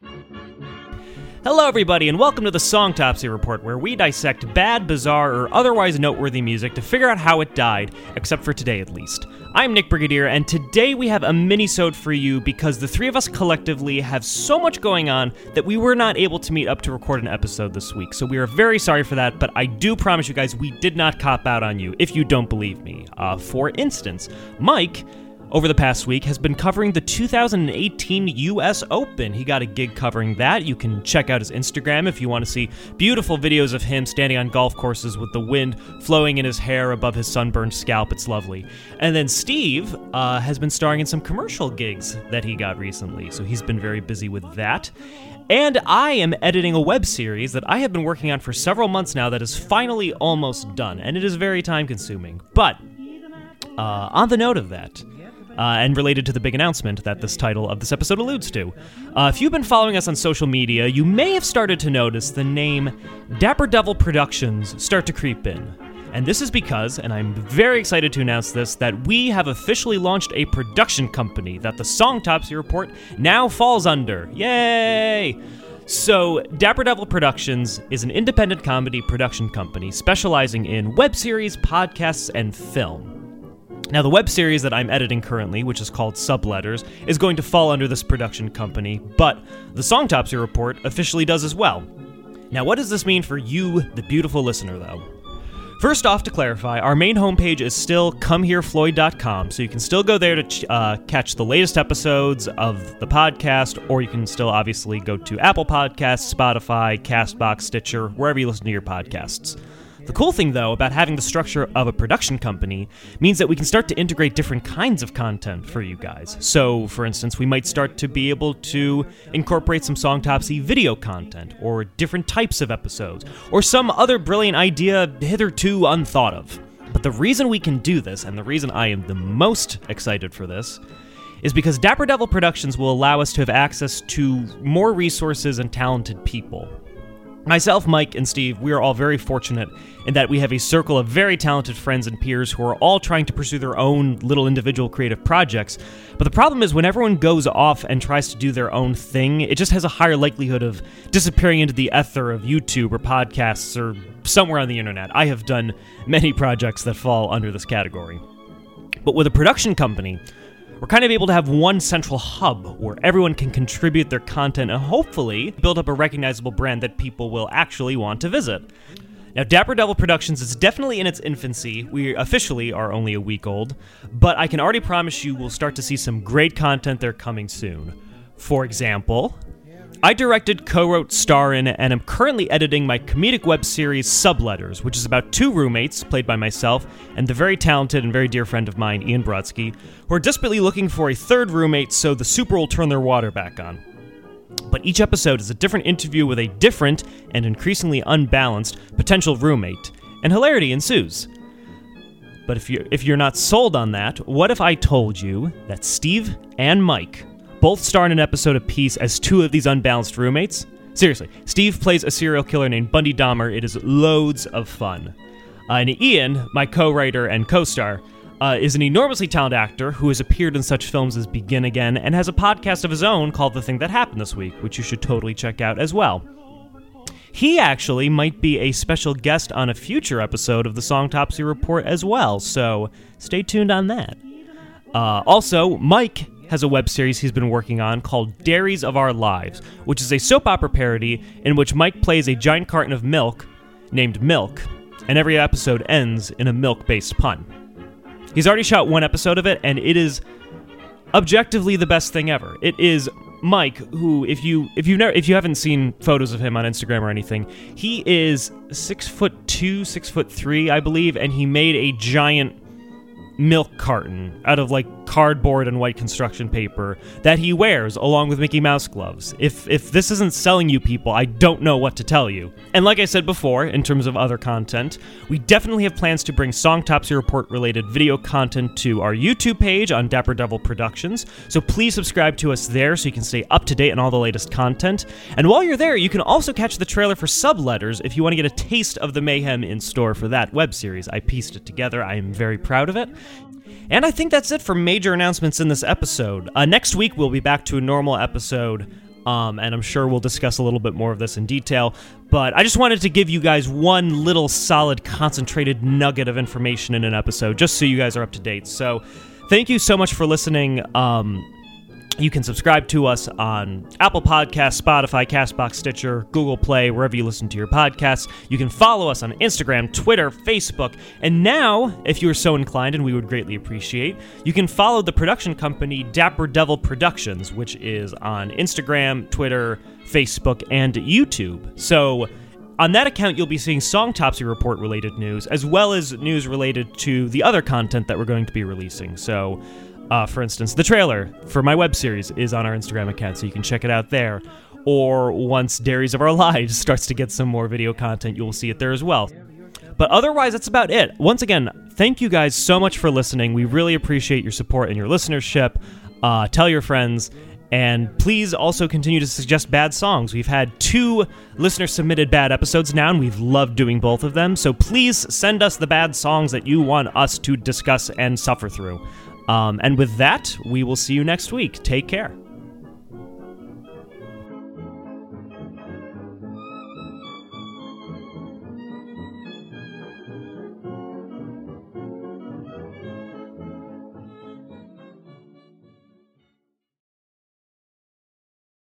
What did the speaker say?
Hello, everybody, and welcome to the Songtopsy Report, where we dissect bad, bizarre, or otherwise noteworthy music to figure out how it died, except for today at least. I'm Nick Brigadier, and today we have a mini-sode for you because the three of us collectively have so much going on that we were not able to meet up to record an episode this week. So we are very sorry for that, but I do promise you guys we did not cop out on you if you don't believe me. Uh, for instance, Mike over the past week has been covering the 2018 US Open. He got a gig covering that. You can check out his Instagram if you want to see beautiful videos of him standing on golf courses with the wind flowing in his hair above his sunburned scalp. It's lovely. And then Steve uh, has been starring in some commercial gigs that he got recently, so he's been very busy with that. And I am editing a web series that I have been working on for several months now that is finally almost done, and it is very time consuming. But uh, on the note of that, uh, and related to the big announcement that this title of this episode alludes to. Uh, if you've been following us on social media, you may have started to notice the name Dapper Devil Productions start to creep in. And this is because, and I'm very excited to announce this, that we have officially launched a production company that the Songtopsy Report now falls under. Yay! So, Dapper Devil Productions is an independent comedy production company specializing in web series, podcasts, and film. Now, the web series that I'm editing currently, which is called Subletters, is going to fall under this production company, but the Songtopsy Report officially does as well. Now, what does this mean for you, the beautiful listener, though? First off, to clarify, our main homepage is still comeherefloyd.com, so you can still go there to uh, catch the latest episodes of the podcast, or you can still obviously go to Apple Podcasts, Spotify, Castbox, Stitcher, wherever you listen to your podcasts. The cool thing, though, about having the structure of a production company means that we can start to integrate different kinds of content for you guys. So, for instance, we might start to be able to incorporate some Songtopsy video content, or different types of episodes, or some other brilliant idea hitherto unthought of. But the reason we can do this, and the reason I am the most excited for this, is because Dapper Devil Productions will allow us to have access to more resources and talented people. Myself, Mike, and Steve, we are all very fortunate in that we have a circle of very talented friends and peers who are all trying to pursue their own little individual creative projects. But the problem is, when everyone goes off and tries to do their own thing, it just has a higher likelihood of disappearing into the ether of YouTube or podcasts or somewhere on the internet. I have done many projects that fall under this category. But with a production company, we're kind of able to have one central hub where everyone can contribute their content and hopefully build up a recognizable brand that people will actually want to visit. Now, Dapper Devil Productions is definitely in its infancy. We officially are only a week old, but I can already promise you we'll start to see some great content there coming soon. For example, I directed, co wrote, star in, and am currently editing my comedic web series Subletters, which is about two roommates, played by myself, and the very talented and very dear friend of mine, Ian Brodsky, who are desperately looking for a third roommate so the super will turn their water back on. But each episode is a different interview with a different and increasingly unbalanced potential roommate, and hilarity ensues. But if you're, if you're not sold on that, what if I told you that Steve and Mike both star in an episode of apiece as two of these unbalanced roommates. Seriously, Steve plays a serial killer named Bundy Dahmer. It is loads of fun. Uh, and Ian, my co writer and co star, uh, is an enormously talented actor who has appeared in such films as Begin Again and has a podcast of his own called The Thing That Happened This Week, which you should totally check out as well. He actually might be a special guest on a future episode of the Songtopsy Report as well, so stay tuned on that. Uh, also, Mike has a web series he's been working on called Dairies of Our Lives, which is a soap opera parody in which Mike plays a giant carton of milk named Milk, and every episode ends in a milk based pun. He's already shot one episode of it, and it is objectively the best thing ever. It is Mike, who if you if you never if you haven't seen photos of him on Instagram or anything, he is six foot two, six foot three, I believe, and he made a giant milk carton out of like cardboard and white construction paper that he wears along with Mickey Mouse gloves. If if this isn't selling you people, I don't know what to tell you. And like I said before, in terms of other content, we definitely have plans to bring Songtopsy Report related video content to our YouTube page on Dapper Devil Productions. So please subscribe to us there so you can stay up to date on all the latest content. And while you're there, you can also catch the trailer for Subletters if you want to get a taste of the mayhem in store for that web series. I pieced it together. I am very proud of it. And I think that's it for major announcements in this episode. Uh, next week, we'll be back to a normal episode Um, and I'm sure we'll discuss a little bit more of this in detail. But I just wanted to give you guys one little solid, concentrated nugget of information in an episode, just so you guys are up to date. So, thank you so much for listening. Um, you can subscribe to us on Apple Podcasts, Spotify, Castbox, Stitcher, Google Play, wherever you listen to your podcasts. You can follow us on Instagram, Twitter, Facebook, and now, if you are so inclined, and we would greatly appreciate, you can follow the production company Dapper Devil Productions, which is on Instagram, Twitter, Facebook, and YouTube. So, on that account, you'll be seeing Songtopsy Report related news, as well as news related to the other content that we're going to be releasing. So, uh, for instance, the trailer for my web series is on our Instagram account, so you can check it out there. Or once Dairies of Our Lives starts to get some more video content, you'll see it there as well. But otherwise, that's about it. Once again, thank you guys so much for listening. We really appreciate your support and your listenership. Uh, tell your friends. And please also continue to suggest bad songs. We've had two listener submitted bad episodes now, and we've loved doing both of them. So please send us the bad songs that you want us to discuss and suffer through. Um, and with that, we will see you next week. Take care.